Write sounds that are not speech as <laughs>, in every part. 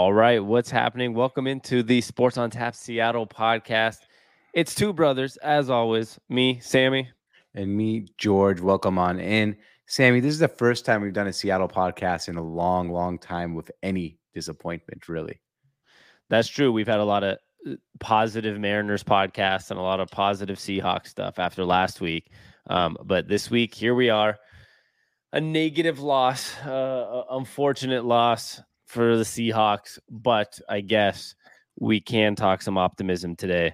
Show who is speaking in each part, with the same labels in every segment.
Speaker 1: All right, what's happening? Welcome into the Sports on Tap Seattle podcast. It's two brothers, as always. Me, Sammy,
Speaker 2: and me, George. Welcome on in, Sammy. This is the first time we've done a Seattle podcast in a long, long time with any disappointment, really.
Speaker 1: That's true. We've had a lot of uh, positive Mariners podcasts and a lot of positive Seahawks stuff after last week. Um, but this week, here we are. A negative loss, uh, unfortunate loss for the Seahawks, but I guess we can talk some optimism today.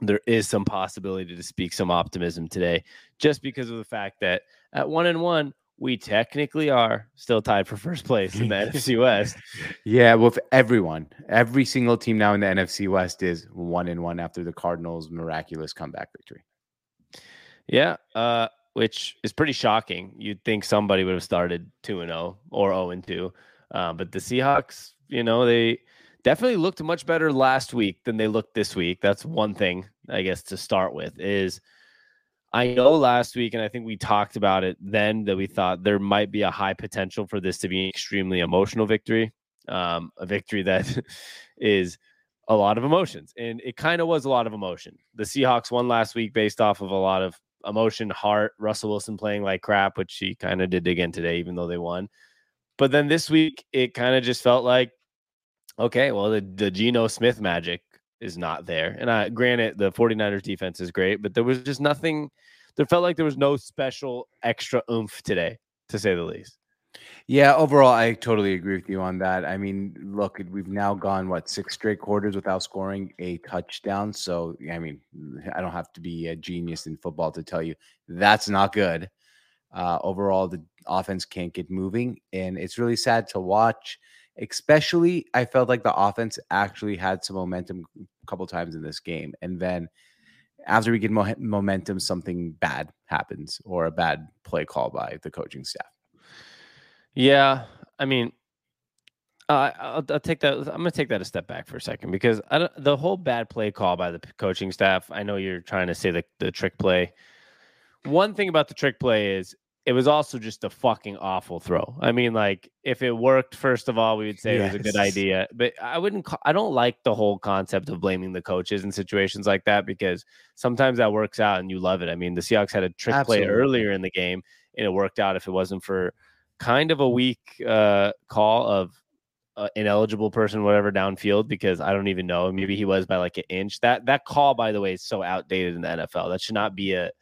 Speaker 1: There is some possibility to speak some optimism today, just because of the fact that at one and one, we technically are still tied for first place in the <laughs> NFC West.
Speaker 2: Yeah, with everyone, every single team now in the NFC West is one and one after the Cardinals' miraculous comeback victory.
Speaker 1: Yeah, uh, which is pretty shocking. You'd think somebody would have started two and zero oh or zero oh and two, uh, but the Seahawks, you know, they definitely looked much better last week than they looked this week. That's one thing, I guess, to start with is I know last week, and I think we talked about it then that we thought there might be a high potential for this to be an extremely emotional victory, um, a victory that <laughs> is a lot of emotions. And it kind of was a lot of emotion. The Seahawks won last week based off of a lot of emotion, heart, Russell Wilson playing like crap, which he kind of did again today, even though they won. But then this week, it kind of just felt like, okay, well, the, the Geno Smith magic is not there. And I granted the 49ers defense is great, but there was just nothing there felt like there was no special extra oomph today, to say the least.
Speaker 2: Yeah, overall, I totally agree with you on that. I mean, look, we've now gone what six straight quarters without scoring a touchdown. So, I mean, <laughs> I don't have to be a genius in football to tell you that's not good. Uh, overall, the offense can't get moving, and it's really sad to watch. Especially, I felt like the offense actually had some momentum a couple times in this game, and then after we get mo- momentum, something bad happens or a bad play call by the coaching staff.
Speaker 1: Yeah, I mean, uh, I'll, I'll, take that. I'm going to take that a step back for a second because the whole bad play call by the coaching staff. I know you're trying to say the, the trick play. One thing about the trick play is it was also just a fucking awful throw. I mean, like if it worked, first of all, we would say yes. it was a good idea. But I wouldn't. I don't like the whole concept of blaming the coaches in situations like that because sometimes that works out and you love it. I mean, the Seahawks had a trick Absolutely. play earlier in the game and it worked out. If it wasn't for kind of a weak uh, call of uh, ineligible person, whatever downfield, because I don't even know. Maybe he was by like an inch. That that call, by the way, is so outdated in the NFL. That should not be a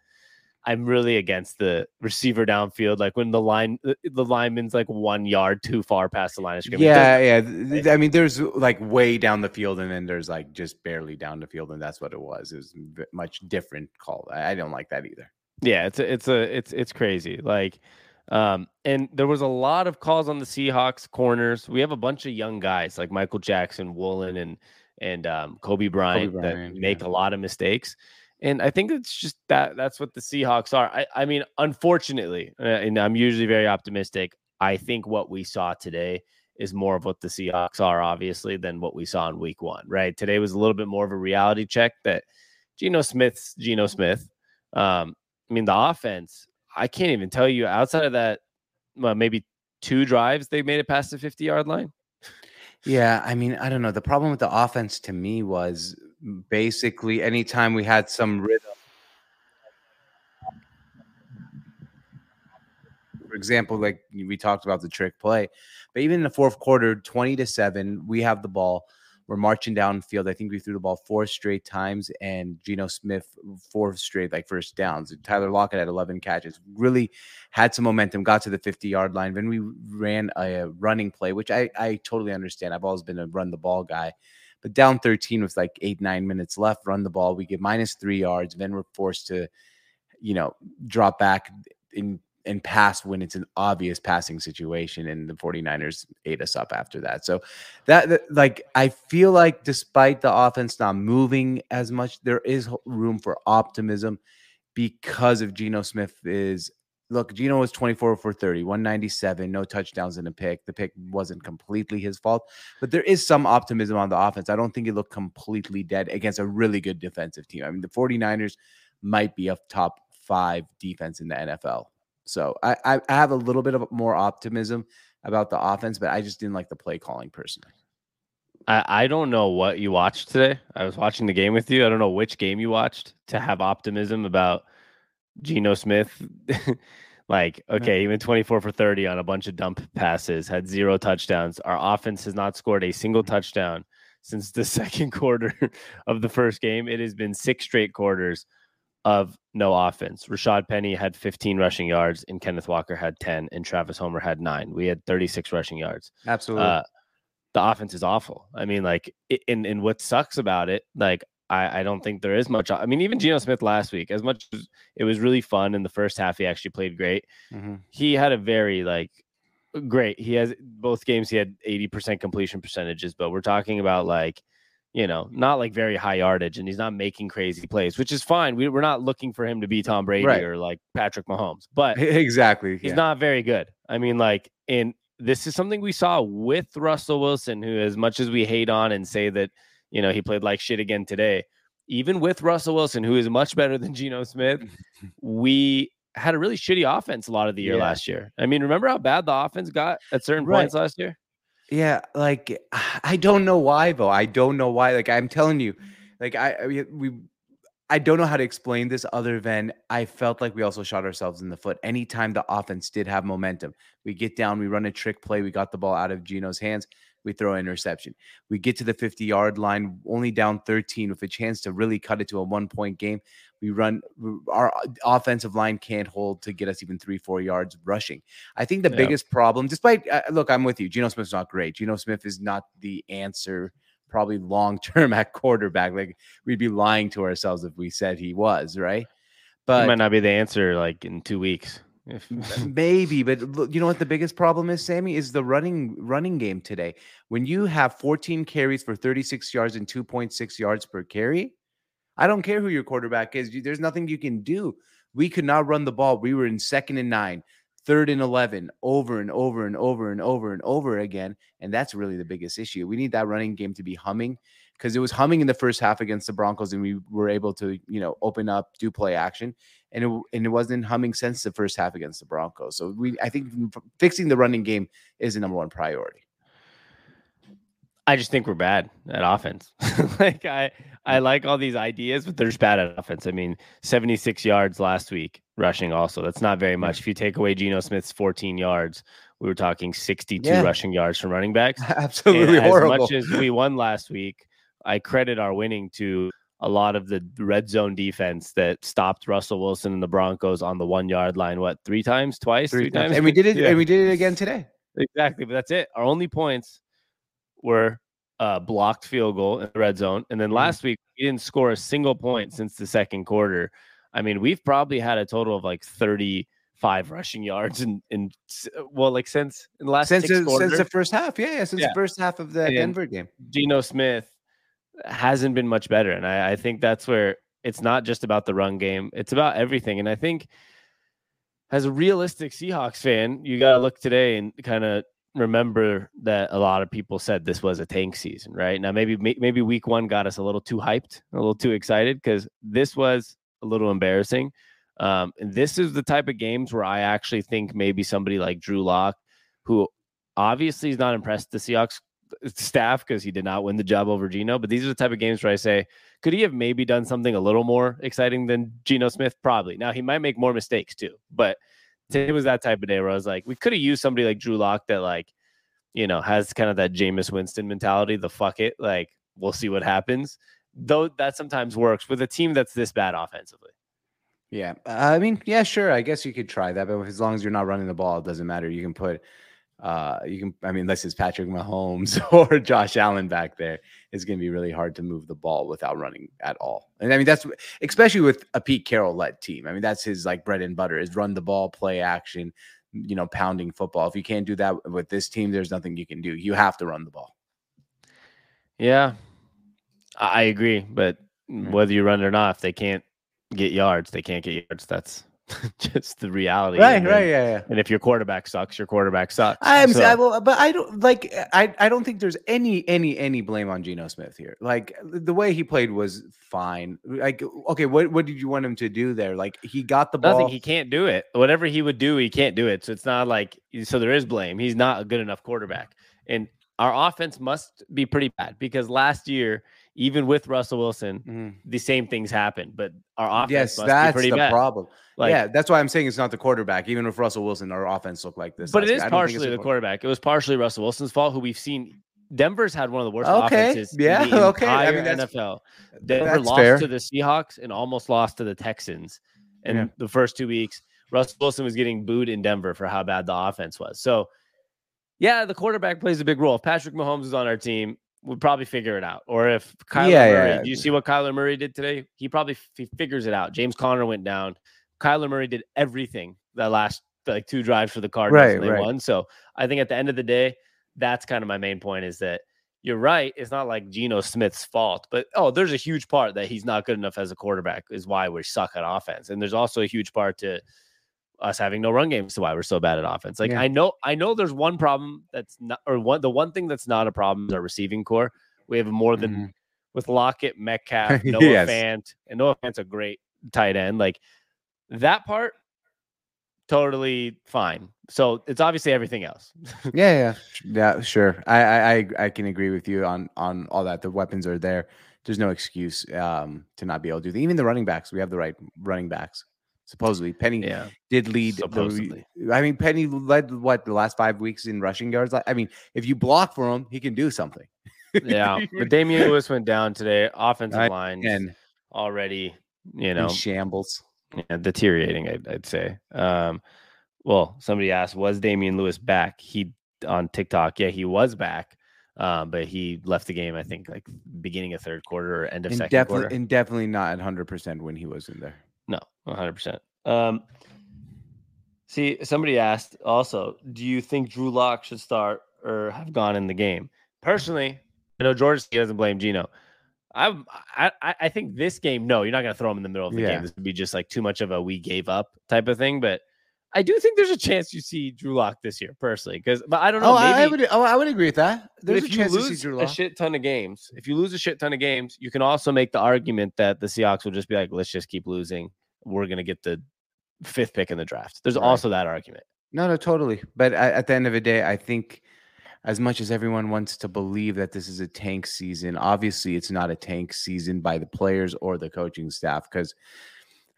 Speaker 1: I'm really against the receiver downfield. Like when the line, the lineman's like one yard too far past the line of scrimmage.
Speaker 2: Yeah, yeah. I mean, there's like way down the field, and then there's like just barely down the field, and that's what it was. It was much different call. I don't like that either.
Speaker 1: Yeah, it's a, it's a, it's it's crazy. Like, um, and there was a lot of calls on the Seahawks corners. We have a bunch of young guys like Michael Jackson, Woolen, and and um, Coby Bryant, Coby Bryant that make yeah. a lot of mistakes. And I think it's just that that's what the Seahawks are. I, I mean, unfortunately, uh, and I'm usually very optimistic. I think what we saw today is more of what the Seahawks are, obviously, than what we saw in week one, right? Today was a little bit more of a reality check that Geno Smith's Geno Smith. Um, I mean, the offense, I can't even tell you outside of that, well, maybe two drives, they made it past the 50 yard line.
Speaker 2: Yeah. I mean, I don't know. The problem with the offense to me was basically anytime we had some rhythm. For example, like we talked about the trick play, but even in the fourth quarter, 20 to 7, we have the ball. We're marching downfield. I think we threw the ball four straight times, and Geno Smith four straight like first downs. Tyler Lockett had 11 catches. Really had some momentum. Got to the 50 yard line. Then we ran a running play, which I I totally understand. I've always been a run the ball guy. But down 13 with like eight, nine minutes left, run the ball. We get minus three yards. Then we're forced to, you know, drop back in and pass when it's an obvious passing situation and the 49ers ate us up after that. So that, that, like I feel like despite the offense not moving as much there is room for optimism because of Geno Smith is look, Geno was 24 for 30, 197, no touchdowns in a pick. The pick wasn't completely his fault, but there is some optimism on the offense. I don't think it looked completely dead against a really good defensive team. I mean, the 49ers might be a top five defense in the NFL. So I, I have a little bit of more optimism about the offense, but I just didn't like the play calling personally.
Speaker 1: I, I don't know what you watched today. I was watching the game with you. I don't know which game you watched to have optimism about Geno Smith. <laughs> like, okay, even 24 for 30 on a bunch of dump passes, had zero touchdowns. Our offense has not scored a single touchdown since the <laughs> second quarter of the first game. It has been six straight quarters of no offense. Rashad Penny had 15 rushing yards, and Kenneth Walker had 10, and Travis Homer had nine. We had 36 rushing yards.
Speaker 2: Absolutely. Uh,
Speaker 1: the offense is awful. I mean, like, and and what sucks about it, like, I, I don't think there is much. I mean, even Geno Smith last week, as much as it was really fun in the first half, he actually played great. Mm-hmm. He had a very like great. He has both games. He had 80% completion percentages, but we're talking about like you know, not like very high yardage, and he's not making crazy plays, which is fine. We, we're not looking for him to be Tom Brady right. or like Patrick Mahomes, but
Speaker 2: exactly,
Speaker 1: he's yeah. not very good. I mean, like, and this is something we saw with Russell Wilson, who, as much as we hate on and say that, you know, he played like shit again today, even with Russell Wilson, who is much better than Geno Smith, <laughs> we had a really shitty offense a lot of the year yeah. last year. I mean, remember how bad the offense got at certain right. points last year?
Speaker 2: Yeah, like <sighs> I don't know why though. I don't know why. Like I'm telling you, like I we I don't know how to explain this other than I felt like we also shot ourselves in the foot. Anytime the offense did have momentum, we get down, we run a trick play, we got the ball out of Geno's hands, we throw an interception. We get to the 50 yard line, only down 13 with a chance to really cut it to a one point game. We run our offensive line can't hold to get us even three, four yards rushing. I think the yeah. biggest problem, despite uh, look, I'm with you. Geno Smith's not great. Geno Smith is not the answer, probably long term <laughs> at quarterback. Like we'd be lying to ourselves if we said he was right.
Speaker 1: But he might not be the answer like in two weeks.
Speaker 2: If <laughs> maybe, but you know what the biggest problem is, Sammy, is the running running game today. When you have 14 carries for 36 yards and 2.6 yards per carry, I don't care who your quarterback is. There's nothing you can do. We could not run the ball. We were in second and nine, third and 11, over and over and over and over and over again. And that's really the biggest issue. We need that running game to be humming because it was humming in the first half against the Broncos, and we were able to, you know, open up, do play action, and it and it wasn't humming since the first half against the Broncos. So we, I think, fixing the running game is the number one priority.
Speaker 1: I just think we're bad at offense. <laughs> like I, I like all these ideas, but they're just bad at offense. I mean, 76 yards last week rushing. Also, that's not very much. If you take away Geno Smith's 14 yards, we were talking 62 yeah. rushing yards from running backs. <laughs>
Speaker 2: Absolutely and horrible.
Speaker 1: As much as we won last week, I credit our winning to a lot of the red zone defense that stopped Russell Wilson and the Broncos on the one yard line. What three times, twice,
Speaker 2: three, three times? times, and we did it. <laughs> Yeah. And we did it again today.
Speaker 1: Exactly, but that's it. Our only points were uh, blocked field goal in the red zone, and then mm-hmm. last week we didn't score a single point since the second quarter. I mean, we've probably had a total of like thirty five rushing yards and in, in, well, like since in the last
Speaker 2: since, the, since the first half, yeah, yeah since yeah. the first half of the and Denver game.
Speaker 1: Geno Smith hasn't been much better. And I, I think that's where it's not just about the run game, it's about everything. And I think as a realistic Seahawks fan, you got to look today and kind of remember that a lot of people said this was a tank season, right? Now maybe maybe week 1 got us a little too hyped, a little too excited cuz this was a little embarrassing. Um, and this is the type of games where I actually think maybe somebody like Drew Lock, who obviously is not impressed the Seahawks staff because he did not win the job over Geno. But these are the type of games where I say, could he have maybe done something a little more exciting than Geno Smith? Probably. Now he might make more mistakes too, but it was that type of day where I was like, we could have used somebody like Drew Lock that like, you know, has kind of that Jameis Winston mentality. The fuck it, like we'll see what happens. Though that sometimes works with a team that's this bad offensively.
Speaker 2: Yeah, I mean, yeah, sure. I guess you could try that, but as long as you're not running the ball, it doesn't matter. You can put uh, you can, I mean, unless it's Patrick Mahomes <laughs> or Josh Allen back there, it's going to be really hard to move the ball without running at all. And I mean, that's especially with a Pete Carroll led team. I mean, that's his like bread and butter is run the ball, play action, you know, pounding football. If you can't do that with this team, there's nothing you can do. You have to run the ball.
Speaker 1: Yeah, I agree. But whether you run it or not, if they can't get yards, they can't get yards. That's <laughs> just the reality.
Speaker 2: Right, and, right, yeah, yeah.
Speaker 1: And if your quarterback sucks, your quarterback sucks.
Speaker 2: I'm, so. I will, but I don't like. I, I don't think there's any, any, any blame on Geno Smith here. Like the way he played was fine. Like, okay, what, what did you want him to do there? Like he got the ball.
Speaker 1: Nothing. He can't do it. Whatever he would do, he can't do it. So it's not like. So there is blame. He's not a good enough quarterback. And our offense must be pretty bad because last year, even with Russell Wilson,
Speaker 2: Mhm.
Speaker 1: the same things happen. But our offense
Speaker 2: Yes, that's
Speaker 1: pretty
Speaker 2: the
Speaker 1: bad.
Speaker 2: problem.
Speaker 1: Like,
Speaker 2: yeah, that's why I'm saying it's not the quarterback. Even with Russell Wilson, our offense looked like this.
Speaker 1: but it is
Speaker 2: I don't think it's
Speaker 1: partially the quarterback. It was partially Russell Wilson's fault, who we've seen. Denver's had one of the worst
Speaker 2: Okay,
Speaker 1: offenses
Speaker 2: yeah,
Speaker 1: in the <laughs>
Speaker 2: okay. I mean, that's-
Speaker 1: NFL. Denver lost
Speaker 2: fair.
Speaker 1: to the Seahawks and almost lost to the Texans. in
Speaker 2: Yeah.
Speaker 1: the first two weeks, Russell Wilson was getting booed in Denver for how bad the offense was. So, yeah, the quarterback plays a big role. If Patrick Mahomes is on our team, we'd probably figure it out. Or if Kyler
Speaker 2: Yeah,
Speaker 1: Murray,
Speaker 2: yeah.
Speaker 1: do you see what Kyler Murray did today? He probably f- he figures it out. James Conner went down. Kyler Murray did everything that last like two drives for the Cardinals
Speaker 2: Right,
Speaker 1: and they
Speaker 2: right.
Speaker 1: won. So I think at the end of the day, that's kind of my main point is that you're right. It's not like Geno Smith's fault, but oh, there's a huge part that he's not good enough as a quarterback is why we suck at offense. And there's also a huge part to us having no run games to why we're so bad at offense. Like
Speaker 2: Yeah.
Speaker 1: I know, I know there's one problem that's not, or one the one thing that's not a problem is our receiving corps. We have more than
Speaker 2: Mhm.
Speaker 1: with Lockett, Metcalf, <laughs> Noah
Speaker 2: Yes.
Speaker 1: Fant, and Noah Fant's a great tight end. Like that part, totally fine. So it's obviously everything else. <laughs>
Speaker 2: yeah, yeah, yeah, sure. I, I, I, I can agree with you on on all that. The weapons are there. There's no excuse um, to not be able to do. Even the running backs, we have the right running backs. Supposedly, Penny
Speaker 1: yeah,
Speaker 2: did lead. The,
Speaker 1: Supposedly.
Speaker 2: I mean, Penny led what the last five weeks in rushing yards. I mean, if you block for him, he can do something.
Speaker 1: yeah. <laughs> But Damien Lewis went down today. Offensive line
Speaker 2: and
Speaker 1: already, you know,
Speaker 2: shambles.
Speaker 1: yeah, deteriorating. I'd, I'd say. Um, well, somebody asked, was Damien Lewis back? He on TikTok, yeah, he was back, um, but he left the game. I think like beginning of third quarter or end of
Speaker 2: And
Speaker 1: second
Speaker 2: definitely,
Speaker 1: quarter.
Speaker 2: and definitely not at hundred percent when he was in there.
Speaker 1: No, 100%. Um, see, somebody asked also, do you think Drew Lock should start or have gone in the game? Personally, I know George doesn't blame Geno. I'm, I, I I think this game, no, you're not going to throw him in the middle of the
Speaker 2: Yeah.
Speaker 1: game. This would be just like too much of a we gave up type of thing. But I do think there's a chance you see Drew Lock this year, personally. Because, but I don't know.
Speaker 2: Oh, I, I would. Oh, I would agree with that.
Speaker 1: but
Speaker 2: There's a
Speaker 1: if you
Speaker 2: chance to see
Speaker 1: lose
Speaker 2: Drew
Speaker 1: a shit ton of games, if you lose a shit ton of games, you can also make the argument that the Seahawks will just be like, let's just keep losing. We're gonna get the fifth pick in the draft. There's
Speaker 2: Right.
Speaker 1: also that argument.
Speaker 2: No, no, totally. But at, at the end of the day, I think as much as everyone wants to believe that this is a tank season, obviously it's not a tank season by the players or the coaching staff because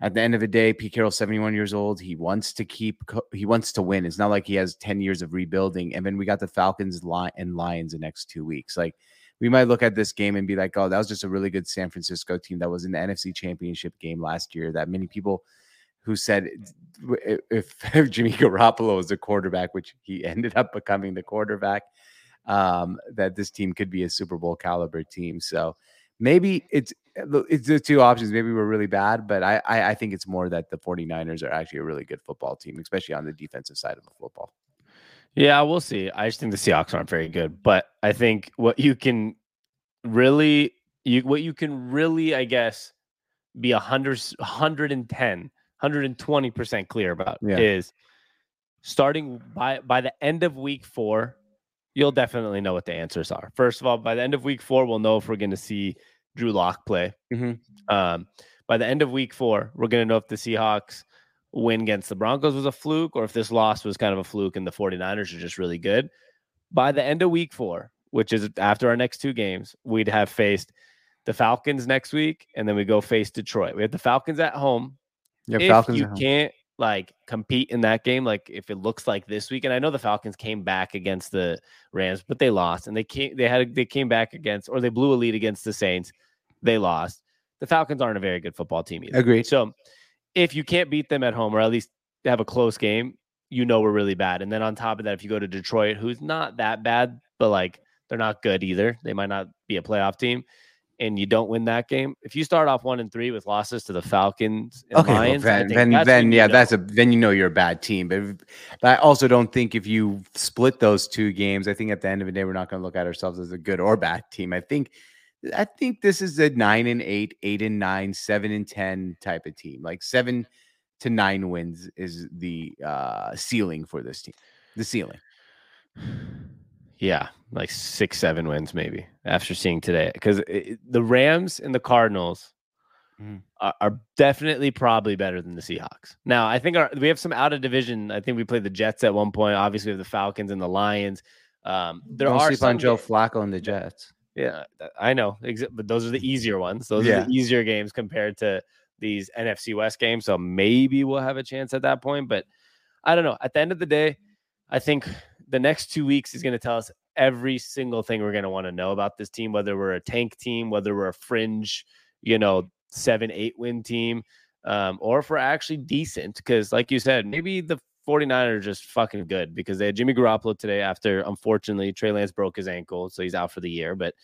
Speaker 2: at the end of the day, Pete Carroll's 71 years old. He wants to keep, he wants to win. It's not like he has 10 years of rebuilding. And then we got the Falcons and Lions the next two weeks. Like we might look at this game and be like, oh, that was just a really good San Francisco team that was in the NFC championship game last year that many people who said if, <laughs> if Jimmy Garoppolo was a quarterback, which he <laughs> ended up becoming the quarterback, um, that this team could be a Super Bowl caliber team. So maybe it's it's the two options. Maybe we're really bad, but I, I I think it's more that the 49ers are actually a really good football team, especially on the defensive side of the football.
Speaker 1: Yeah, we'll see. I just think the Seahawks aren't very good, but I think what you can really you what you can really, I guess, be a hundred, 110, 120 percent clear about
Speaker 2: Yeah.
Speaker 1: is starting by by the end of week four, you'll definitely know what the answers are. First of all, by the end of week four, we'll know if we're going to see Drew Lock play.
Speaker 2: Mhm.
Speaker 1: Um, by the end of week four, we're going to know if the Seahawks win against the Broncos was a fluke or if this loss was kind of a fluke and the 49ers are just really good. By the end of week four, which is after our next two games, we'd have faced the Falcons next week and then we go face Detroit. We have the Falcons at home.
Speaker 2: Yeah,
Speaker 1: if
Speaker 2: Falcons.
Speaker 1: you can't like compete in that game, like if it looks like this week, and I know the Falcons came back against the Rams, but they lost, and they came they had they came back against or they blew a lead against the Saints, they lost. The Falcons aren't a very good football team either.
Speaker 2: Agreed.
Speaker 1: So if you can't beat them at home or at least have a close game, you know we're really bad. And then on top of that, if you go to Detroit, who's not that bad, but like they're not good either. They might not be a playoff team. And you don't win that game. If you start off one and three with losses to the Falcons and
Speaker 2: Okay,
Speaker 1: Lions, I
Speaker 2: then, then, then yeah,
Speaker 1: know.
Speaker 2: that's a then you know you're a bad team. But, if- but I also don't think if you split those two games, I think at the end of the day, we're not going to look at ourselves as a good or bad team. I think, I think this is a nine and eight, eight and nine, seven and ten type of team. Like seven to nine wins is the uh, ceiling for this team. The ceiling.
Speaker 1: Yeah, like six, seven wins maybe after seeing today. Because the Rams and the Cardinals
Speaker 2: Mhm.
Speaker 1: are, are definitely probably better than the Seahawks. Now, I think our, we have some out of division. I think we played the Jets at one point. Obviously, we have the Falcons and the Lions. Um, there
Speaker 2: Don't
Speaker 1: are
Speaker 2: sleep on Joe
Speaker 1: ga-
Speaker 2: Flacco and the Jets.
Speaker 1: Yeah, I know, but those are the easier ones. Those are the easier games compared to these NFC West games. So maybe we'll have a chance at that point. But I don't know. At the end of the day, I think the next two weeks is going to tell us every single thing we're going to want to know about this team, whether we're a tank team, whether we're a fringe, you know, seven, eight win team, um, or if we're actually decent. Because, like you said, maybe the 49ers are just fucking good because they had Jimmy Garoppolo today after, unfortunately, Trey Lance broke his ankle. So he's out for the year. But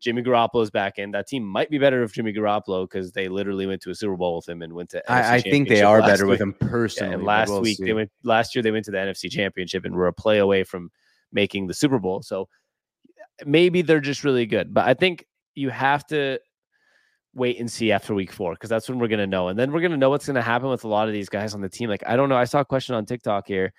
Speaker 1: Jimmy Garoppolo is back in. That team might be better if Jimmy Garoppolo because they literally went to a Super Bowl with him and went to.
Speaker 2: I, I think they are better with him personally.
Speaker 1: Yeah, and last
Speaker 2: we'll
Speaker 1: week
Speaker 2: see.
Speaker 1: they went last year they went to the NFC Championship and were a play away from making the Super Bowl. So maybe they're just really good. But I think you have to wait and see after week four because that's when we're gonna know. And then we're gonna know what's gonna happen with a lot of these guys on the team. Like, I don't know. I saw a question on TikTok here,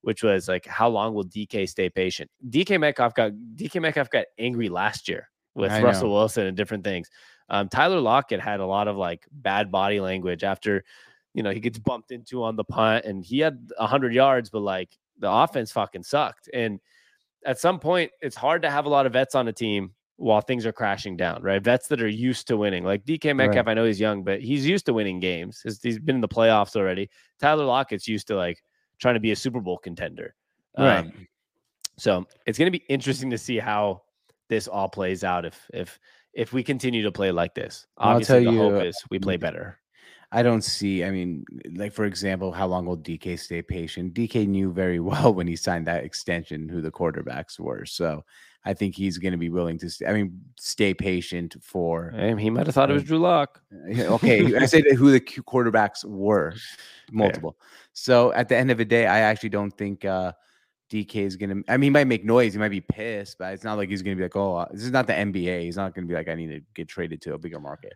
Speaker 1: which was like, how long will DK stay patient? DK Metcalf got DK Metcalf got angry last year with
Speaker 2: I know.
Speaker 1: Russell Wilson and different things. Um, Tyler Lockett had a lot of like bad body language after, you know, he gets bumped into on the punt and he had hundred yards, but like the offense fucking sucked. And at some point, it's hard to have a lot of vets on a team while things are crashing down, right? Vets that are used to winning. Like DK Metcalf, I know he's young, but he's used to winning games. He's- he's been in the playoffs already. Tyler Lockett's used to like trying to be a Super Bowl contender.
Speaker 2: Right.
Speaker 1: Um, so it's going to be interesting to see how this all plays out if if if we continue to play like this.
Speaker 2: I'll
Speaker 1: Obviously,
Speaker 2: tell
Speaker 1: the hope
Speaker 2: you,
Speaker 1: is we play better.
Speaker 2: I don't see. I mean, like for example, how long will DK stay patient? DK knew very <laughs> well when he signed that extension who the quarterbacks were. So I think he's going to be willing to. Stay, I mean, stay patient for.
Speaker 1: He might have thought it was Drew Lock.
Speaker 2: Okay, I said <laughs> who the quarterbacks were, multiple. So at the end of the day, I actually don't think uh DK is gonna. I mean, he might make noise, he might be pissed, but it's not like he's gonna be like, "Oh, uh, this is not the NBA." He's not gonna be like, "I need to get traded to a bigger market."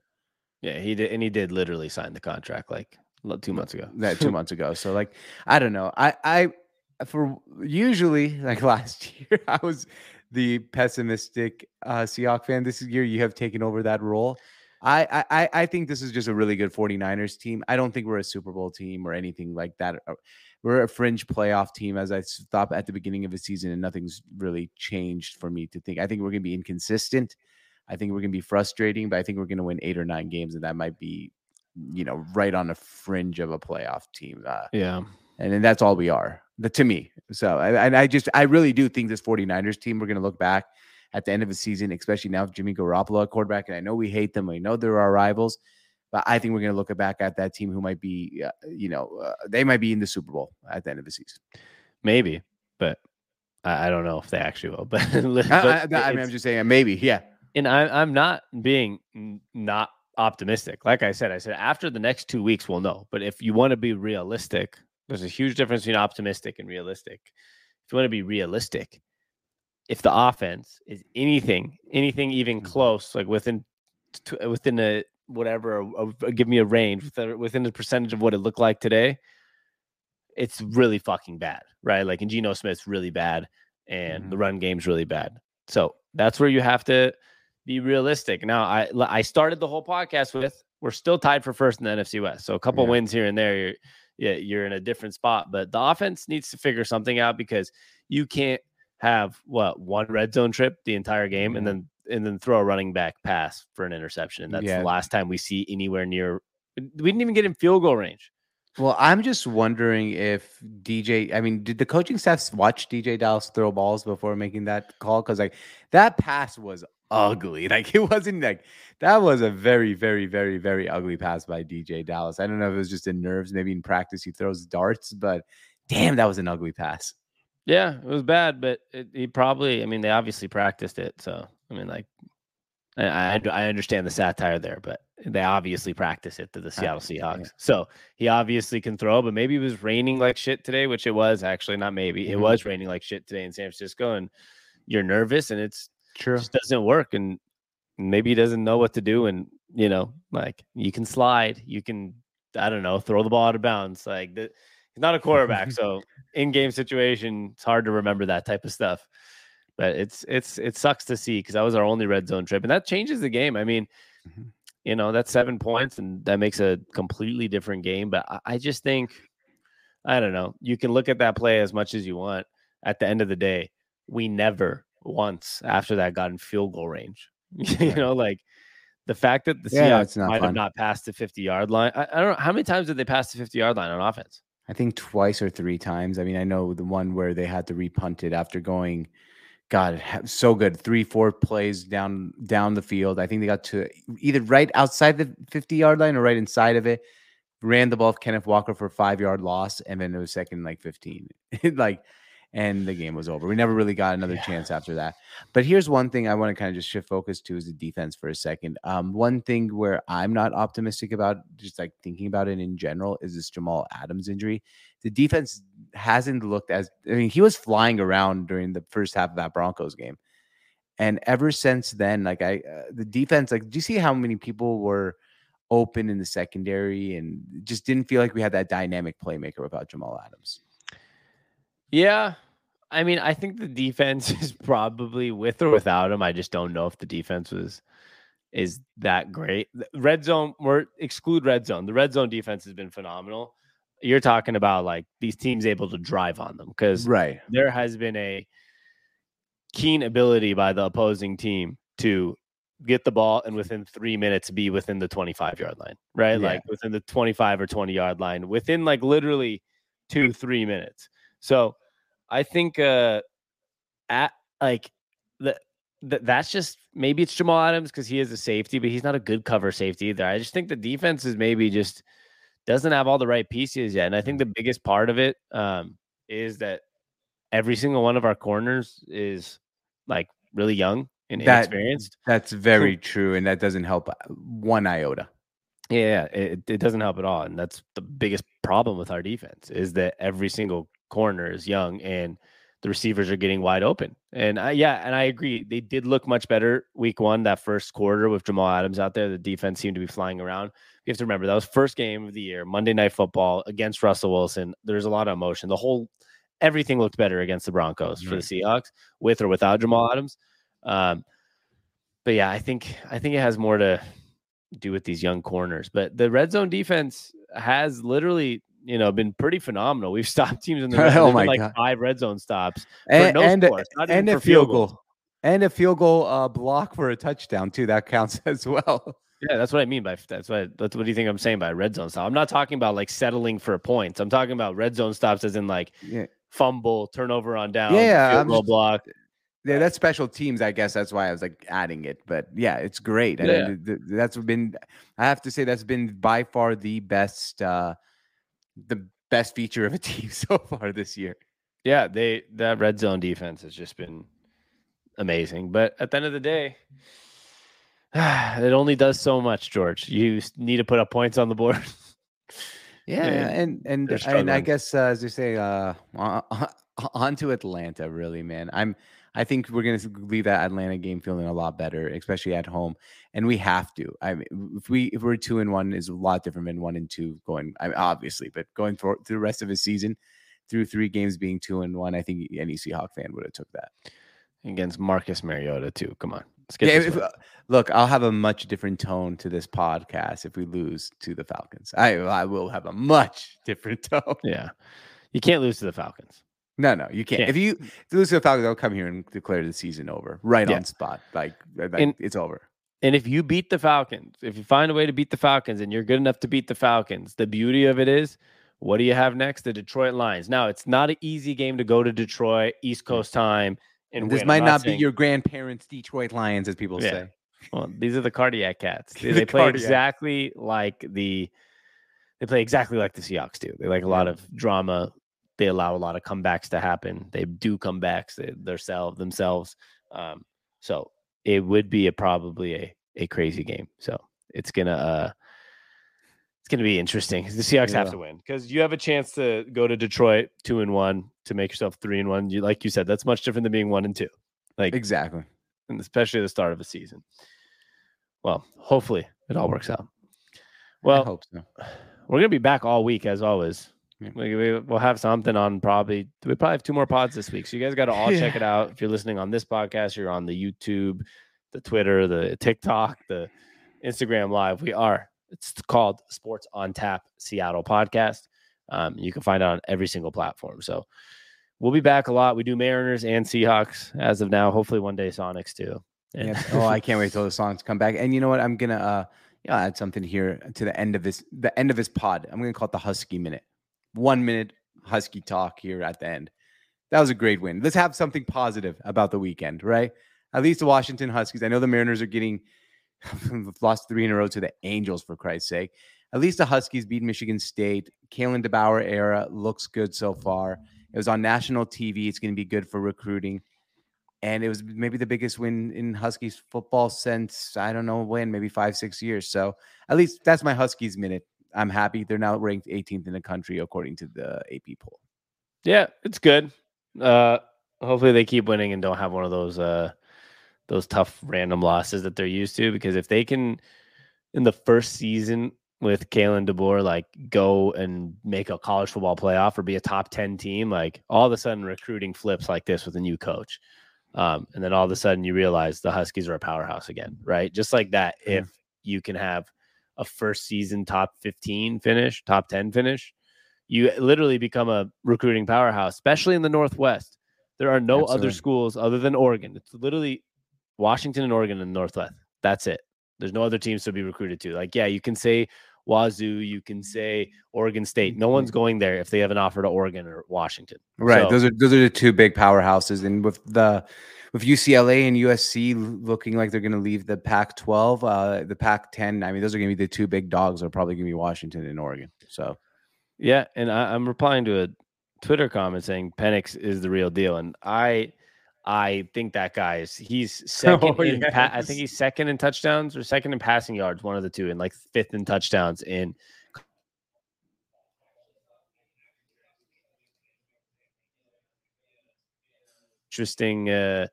Speaker 1: Yeah, he did, and he did literally sign the contract like two months ago.
Speaker 2: that two months ago. So like, <laughs> I don't know. I I for usually like <laughs> last year, I was the pessimistic uh Seahawk fan. This year, you have taken over that role. I, I I- I think this is just a really good 49ers team. I don't think we're a Super Bowl team or anything like that. Uh, We're a fringe playoff team, as I thought at the beginning of the season, and nothing's really changed for me to think. I think we're gonna be inconsistent. I think we're gonna be frustrating, but I think we're gonna win eight or nine games, and that might be, you know, right on the fringe of a playoff team. Uh,
Speaker 1: Yeah.
Speaker 2: and then that's all we are the, to me. So, I- and I just, I really do think this 49ers team, we're going to look back at the end of the season, especially now with Jimmy Garoppolo at quarterback. And I know we hate them. We know they're our rivals, but I think we're going to look back at that team who might be, uh, you know, uh, they might be in the Super Bowl at the end of the season.
Speaker 1: Maybe, but I, I don't know if they actually will. But, <laughs> but
Speaker 2: I, I, I mean, I'm just saying, maybe, yeah.
Speaker 1: and I, I'm not being not optimistic. Like I said, I said after the next two weeks we'll know. But if you want to be realistic, there's a huge difference between optimistic and realistic. If you want to be realistic, if the offense is anything, anything even
Speaker 2: Mhm.
Speaker 1: close, like within within a whatever, a, a- give me a range within within the percentage of what it looked like today, it's really fucking bad, right? Like, and Geno Smith's really bad, and the
Speaker 2: Mhm.
Speaker 1: run game's really bad. So that's where you have to be realistic. Now, I I started the whole podcast with we're still tied for first in the NFC West, so a couple
Speaker 2: Yeah.
Speaker 1: wins here and there, you're yeah, you're in a different spot. But the offense needs to figure something out because you can't have what one red zone trip the entire game and
Speaker 2: mm-hmm.
Speaker 1: then and then throw a running back pass for an interception. And that's
Speaker 2: Yeah.
Speaker 1: the last time we see anywhere near. We didn't even get in field goal range.
Speaker 2: Well, I'm just wondering if DJ. I mean, did the coaching staff watch DeeJay Dallas throw balls before making that call? Because like that pass was ugly. <laughs> Like it wasn't like that was a very, very, very, very ugly pass by DeeJay Dallas. I don't know if it was just in nerves. Maybe in practice he throws darts, but damn, that was an ugly pass.
Speaker 1: Yeah, it was bad, but it, he probably. I mean, they obviously practiced it, so I mean, like, I I, I understand the satire there, but they obviously practice it to the Seattle Seahawks. So he obviously can throw, but maybe it was raining like shit today, which it was actually not. Maybe it
Speaker 2: Mhm.
Speaker 1: was raining like shit today in San Francisco, and you're nervous, and it's
Speaker 2: True.
Speaker 1: just doesn't work, and maybe he doesn't know what to do, and you know, like you can slide, you can, I don't know, throw the ball out of bounds, like the, he's not a quarterback, <laughs> so in game situation, it's hard to remember that type of stuff. But it's it's it sucks to see because that was our only red zone trip, and that changes the game. I mean,
Speaker 2: Mhm.
Speaker 1: you know, that's seven points, and that makes a completely different game. But I, I just think, I don't know, you can look at that play as much as you want. At the end of the day, we never once after that got in field goal range. <laughs> you know, like the fact that the
Speaker 2: Yeah, it's
Speaker 1: Seahawks
Speaker 2: not
Speaker 1: might
Speaker 2: fun.
Speaker 1: have not passed the 50 yard line. I, I don't know how many times did they pass the 50 yard line on offense?
Speaker 2: I think twice or three times. I mean, I know the one where they had to repunt it after going, God, so good. Three, four plays down down the field. I think they got to either right outside the 50 yard line or right inside of it. Ran the ball of Kenneth Walker for a five yard loss, and then it was second like 15. <laughs> like, and the game was over. We never really got another
Speaker 1: Yeah.
Speaker 2: chance after that. But here's one thing I want to kind of just shift focus to is the defense for a second. Um, one thing where I'm not optimistic about, just like thinking about it in general, is this Jamal Adams injury. The defense hasn't looked as I mean, he was flying around during the first half of that Broncos game. And ever since then, like I, uh, the defense, like, do you see how many people were open in the secondary and just didn't feel like we had that dynamic playmaker without Jamal Adams?
Speaker 1: Yeah. I mean, I think the defense <laughs> is probably with or without him. I just don't know if the defense was is that great. Red zone, we're exclude red zone. The red zone defense has been phenomenal. You're talking about like these teams able to drive on them because
Speaker 2: Right.
Speaker 1: there has been a keen ability by the opposing team to get the ball and within three minutes be within the 25 yard line, right?
Speaker 2: Yeah.
Speaker 1: Like within the 25 or 20 yard line, within like literally two, three minutes. So I think uh at like the, the that's just maybe it's Jamal Adams because he is a safety, but he's not a good cover safety either. I just think the defense is maybe just doesn't have all the right pieces yet. And I think the biggest part of it um is that every single one of our corners is like really young and
Speaker 2: That-
Speaker 1: inexperienced.
Speaker 2: That's very true. And that doesn't help uh, one iota.
Speaker 1: Yeah, yeah, it, it doesn't help at all. And that's the biggest problem with our defense is that every single corner is young and the receivers are getting wide open. And I, yeah, and I agree. They did look much better week one, that first quarter with Jamal Adams out there. The defense seemed to be flying around. You have to remember that was first game of the year, Monday night football against Russell Wilson. There's a lot of emotion. The whole everything looked better against the Broncos for the Seahawks, with or without Jamal Adams. Um, but yeah, I think I think it has more to do with these young corners. But the red zone defense has literally, you know, been pretty phenomenal. We've <laughs> stopped teams in the <laughs> red
Speaker 2: Oh
Speaker 1: like
Speaker 2: God.
Speaker 1: five red zone stops for
Speaker 2: And,
Speaker 1: no
Speaker 2: and, a-
Speaker 1: scores, not even
Speaker 2: and a field
Speaker 1: goals.
Speaker 2: goal. And a field goal uh, block for a touchdown, too. That counts <laughs> as well.
Speaker 1: Yeah, that's what I mean by that's what that's what do you think I'm saying by red zone stop? I'm not talking about like settling for points. I'm talking about red zone stops as in like
Speaker 2: Yeah.
Speaker 1: fumble, turnover on down,
Speaker 2: Yeah,
Speaker 1: field goal
Speaker 2: just-
Speaker 1: block.
Speaker 2: Yeah, that's special teams. I guess that's why I was like adding it. But yeah, it's great. And
Speaker 1: Yeah.
Speaker 2: th- th- that's been, I have to say, that's been by far the best, uh, the best feature of a <laughs> team so far this year.
Speaker 1: Yeah, they that red zone defense has just been amazing. But at the end of the day, <sighs> it only does so much, George. You need to put up points on the board. <laughs>
Speaker 2: Yeah,
Speaker 1: And
Speaker 2: and and and I guess uh, as they say, uh, on <laughs> to Atlanta. Really, man. I'm. I think we're gonna leave that Atlanta game feeling a lot better, especially at home, and we have to. I mean, if we if we're two and one is a lot different than one and two going. I mean, obviously, but going for through the rest of the season, through three games being two and one, I think any Seahawk fan would have took that.
Speaker 1: against Marcus Mariota too. Come on, let's get
Speaker 2: Yeah, if- uh, look, I'll have a much different tone to this podcast if we lose to the Falcons. I I will have a much <laughs> different tone.
Speaker 1: yeah. You can't lose to the Falcons.
Speaker 2: No, no, you can't.
Speaker 1: Can't.
Speaker 2: If you lose to the Falcons, they'll come here and declare the season over right
Speaker 1: Yeah.
Speaker 2: on spot. Like, like
Speaker 1: And-
Speaker 2: it's over.
Speaker 1: And if you beat the Falcons, if you find a way to beat the Falcons and you're good enough to beat the Falcons, the beauty of it is, what do you have next? The Detroit Lions. Now, it's not an easy game to go to Detroit, East mm. Coast time, and
Speaker 2: And this. Might not be
Speaker 1: saying-
Speaker 2: your grandparents' Detroit Lions, as people
Speaker 1: Yeah.
Speaker 2: say.
Speaker 1: Well, these are the cardiac cats. <laughs> They,
Speaker 2: The
Speaker 1: they play
Speaker 2: cardiac.
Speaker 1: exactly like the they play exactly like the Seahawks do. They like a lot of drama. They allow a lot of comebacks to happen. They do comebacks they, themselves themselves. Um, so it would be a probably a, a crazy game. So it's gonna uh it's gonna be interesting. The Seahawks have to win because you have a chance to go to Detroit two and one to make yourself three and one. You like you said, that's much different than being one and two. Like
Speaker 2: Exactly.
Speaker 1: and especially the start of a season. Well, hopefully it all works out.
Speaker 2: I
Speaker 1: Well,
Speaker 2: hope so.
Speaker 1: we're gonna be back all week as always.
Speaker 2: Yeah.
Speaker 1: We, we, we'll have something on probably. We probably have two more pods this week, so you guys got to all check it out. If you're listening on this podcast, you're on the YouTube, the Twitter, the TikTok, the Instagram Live. We are. It's called Sports on Tap Seattle Podcast. Um, you can find it on every single platform. So we'll be back a lot. We do Mariners and Seahawks as of now. Hopefully one day Sonics too.
Speaker 2: And- yeah. <laughs> Oh, I can't wait till the Sonics come back. And you know what? I'm gonna uh yeah, add something here to the end of this the end of this pod. I'm gonna call it the Husky minute. One minute Husky talk here at the end. That was a great win. Let's have something positive about the weekend, right? At least the Washington Huskies. I know the Mariners are getting <laughs> lost three in a row to the Angels for Christ's sake. At least the Huskies beat Michigan State. Kalen DeBoer era looks good so far. It was on national TV. It's going to be good for recruiting. And it was maybe the biggest win in Huskies football since I don't know when, maybe five, six years. So at least that's my Huskies minute. I'm happy. They're now ranked 18th in the country according to the AP poll.
Speaker 1: Yeah, it's good. Uh hopefully they keep winning and don't have one of those uh those tough random losses that they're used to because if they can in the first season with Kalen DeBoer like go and make a college football playoff or be a top 10 team, like all of a sudden recruiting flips like this with a new coach. Um, and then all of a sudden you realize the Huskies are a powerhouse again, right? Just like that, mm-hmm. if you can have a first season top 15 finish, top 10 finish, you literally become a recruiting powerhouse, especially in the Northwest. There are no Absolutely. other schools other than Oregon. It's literally Washington and Oregon in the Northwest. That's it. There's no other teams to be recruited to. Like, yeah, you can say Wazoo, you can say Oregon State. No one's mm-hmm. going there if they have an offer to Oregon or Washington.
Speaker 2: Right. So, those are those are the two big powerhouses. And with the with UCLA and USC looking like they're going to leave the Pac-12, uh, the Pac-10. I mean, those are going to be the two big dogs. Are probably going to be Washington and Oregon. So,
Speaker 1: yeah, and I, I'm replying to a Twitter comment saying Penix is the real deal, and I I think that guy is he's <laughs> second oh, in yes. pa- I think he's second in touchdowns or second in passing yards, one of the two, and like fifth in touchdowns in interesting uh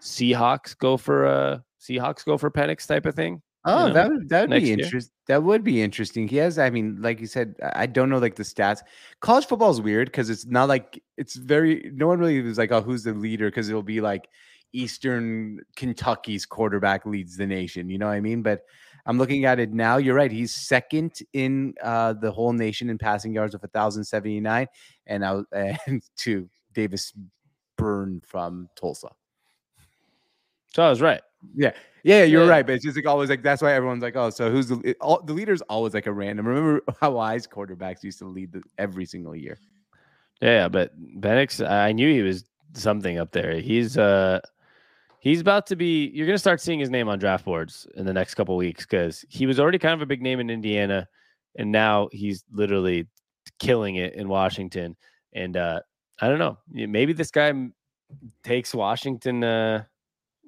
Speaker 1: Seahawks go for a uh, Seahawks go for Penix type of thing.
Speaker 2: Oh, you know, that would that would be interesting. That would be interesting. He has, I mean, like you said, I don't know like the stats. College football is weird because it's not like it's very. No one really is like, oh, who's the leader? Because it'll be like Eastern Kentucky's quarterback leads the nation. You know what I mean? But I'm looking at it now. You're right. He's second in uh, the whole nation in passing yards of 1,079, and I <laughs> and to Davis Brin from Tulsa.
Speaker 1: So I was right.
Speaker 2: Yeah. Yeah, you're yeah. right. But it's just like always like that's why everyone's like, oh, so who's the it, all, the leader's always like a random. Remember how wise quarterbacks used to lead the, every single year.
Speaker 1: Yeah, but Penix, I knew he was something up there. He's uh he's about to be you're gonna start seeing his name on draft boards in the next couple weeks because he was already kind of a big name in Indiana, and now he's literally killing it in Washington. And uh I don't know, maybe this guy takes Washington uh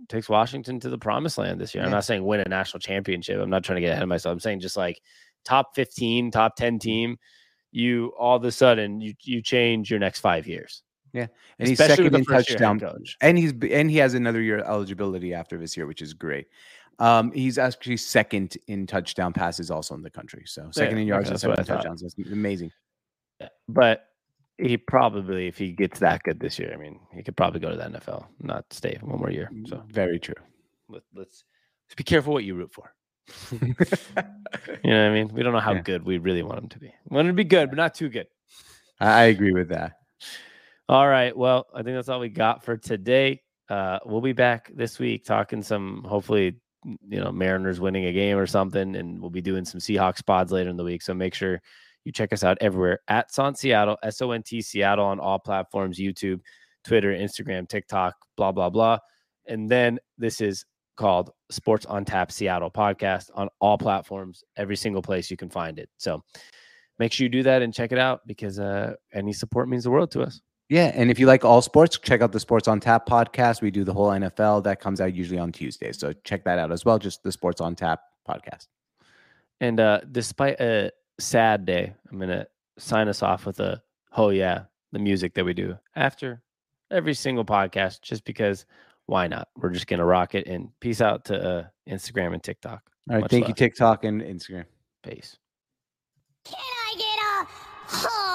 Speaker 1: takes Washington to the promised land this year. I'm not saying win a national championship. I'm not trying to get ahead of myself. I'm saying just like top 15, top 10 team, you all of a sudden you you change your next five years.
Speaker 2: Yeah, and Especially he's second in touchdown, and he's and he has another year eligibility after this year, which is great. Um, he's actually second in touchdown passes also in the country. So second yeah, in yards okay, and second in touchdowns. That's amazing.
Speaker 1: But he probably, if he gets that good this year, I mean, he could probably go to the NFL, not stay one more year. So
Speaker 2: mm, very true.
Speaker 1: Let, us let's, let's be careful what you root for. <laughs> you know what I mean? We don't know how yeah. good we really want him to be. We want him to be good, but not too good.
Speaker 2: I agree with that.
Speaker 1: All right. Well, I think that's all we got for today. Uh, we'll be back this week talking some, hopefully, you know, Mariners winning a game or something, and we'll be doing some Seahawks pods later in the week. So make sure you check us out everywhere at Sont Seattle, S O N T Seattle on all platforms YouTube, Twitter, Instagram, TikTok, blah, blah, blah. And then this is called Sports on Tap Seattle podcast on all platforms, every single place you can find it. So make sure you do that and check it out because uh, any support means the world to us.
Speaker 2: Yeah, and if you like all sports, check out the Sports on Tap podcast. We do the whole NFL that comes out usually on Tuesdays, so check that out as well. Just the Sports on Tap podcast.
Speaker 1: And uh, despite a sad day, I'm gonna sign us off with a oh yeah, the music that we do after every single podcast, just because why not? We're just gonna rock it and peace out to uh, Instagram and TikTok.
Speaker 2: All right, Much thank love. you, TikTok and Instagram.
Speaker 1: Peace.
Speaker 3: Can I get a